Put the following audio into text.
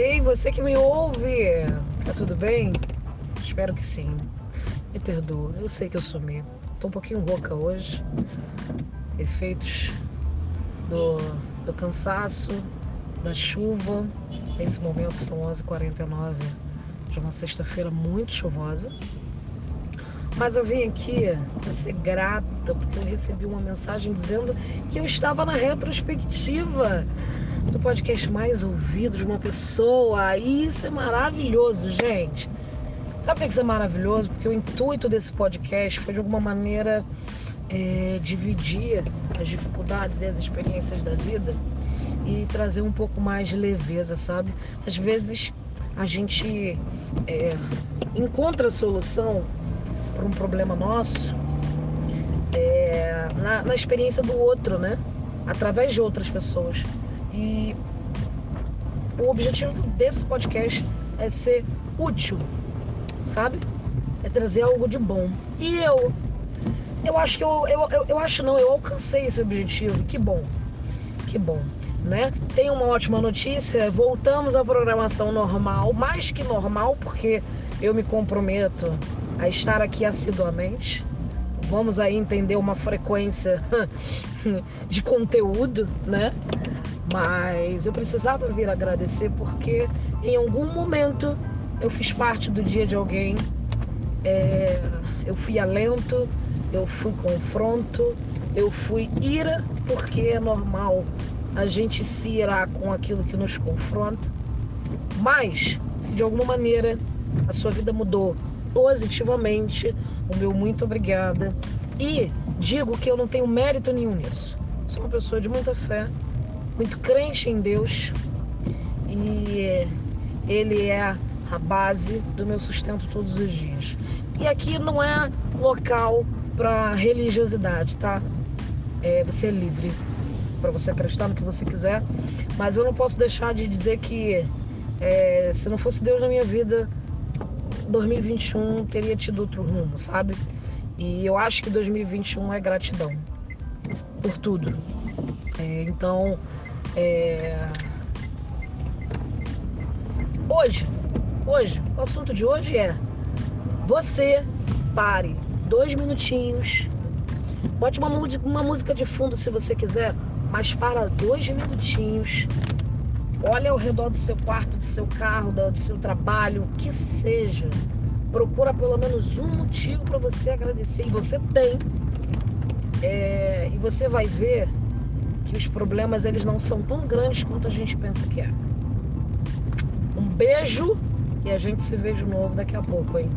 Ei, você que me ouve, tá tudo bem? Espero que sim. Me perdoa, eu sei que eu sumi. Tô um pouquinho rouca hoje. Efeitos do, do cansaço, da chuva. Nesse momento são 11h49 de uma sexta-feira muito chuvosa. Mas eu vim aqui para ser grata porque eu recebi uma mensagem dizendo que eu estava na retrospectiva do podcast mais ouvido de uma pessoa. Isso é maravilhoso, gente. Sabe por que isso é maravilhoso? Porque o intuito desse podcast foi de alguma maneira é, dividir as dificuldades e as experiências da vida e trazer um pouco mais de leveza, sabe? Às vezes a gente é, encontra a solução para um problema nosso é, na, na experiência do outro, né? Através de outras pessoas. E o objetivo desse podcast é ser útil, sabe? É trazer algo de bom. E eu, eu acho que eu, eu, eu, eu acho não, eu alcancei esse objetivo. Que bom, que bom, né? Tem uma ótima notícia, voltamos à programação normal, mais que normal, porque eu me comprometo a estar aqui assiduamente. Vamos aí entender uma frequência de conteúdo, né? Mas eu precisava vir agradecer porque em algum momento eu fiz parte do dia de alguém, é, eu fui alento, eu fui confronto, eu fui ira, porque é normal a gente se irar com aquilo que nos confronta. Mas, se de alguma maneira a sua vida mudou positivamente, o meu muito obrigada. E digo que eu não tenho mérito nenhum nisso. Sou uma pessoa de muita fé, muito crente em Deus e Ele é a base do meu sustento todos os dias. E aqui não é local para religiosidade, tá? É, você é livre para você acreditar no que você quiser, mas eu não posso deixar de dizer que é, se não fosse Deus na minha vida, 2021 teria tido outro rumo, sabe? E eu acho que 2021 é gratidão por tudo. É, então, é... Hoje, hoje, o assunto de hoje é você pare dois minutinhos, bote uma, uma música de fundo se você quiser, mas para dois minutinhos, olha ao redor do seu quarto, do seu carro, do seu trabalho, o que seja. Procura pelo menos um motivo para você agradecer. E você tem. É, e você vai ver que os problemas eles não são tão grandes quanto a gente pensa que é. Um beijo e a gente se vê de novo daqui a pouco, hein?